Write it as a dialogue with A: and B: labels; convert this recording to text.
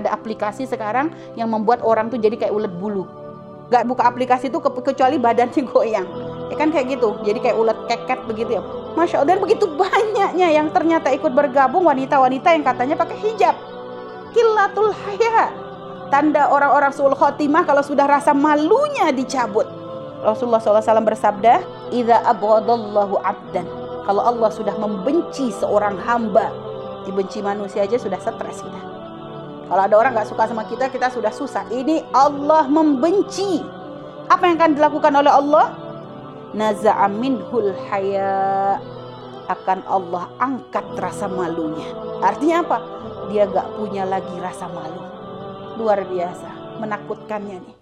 A: ada aplikasi sekarang yang membuat orang tuh jadi kayak ulet bulu. Gak buka aplikasi itu kecuali badannya goyang. Ya kan kayak gitu. Jadi kayak ulet keket begitu ya. Masya Allah. Dan begitu banyaknya yang ternyata ikut bergabung wanita-wanita yang katanya pakai hijab. Kilatul haya. Tanda orang-orang sul khotimah kalau sudah rasa malunya dicabut. Rasulullah SAW bersabda, Iza abadallahu abdan. Kalau Allah sudah membenci seorang hamba, dibenci manusia aja sudah stres kita. Kalau ada orang nggak suka sama kita, kita sudah susah. Ini Allah membenci. Apa yang akan dilakukan oleh Allah? Naza'a minhul haya akan Allah angkat rasa malunya. Artinya apa? Dia gak punya lagi rasa malu. Luar biasa, menakutkannya nih.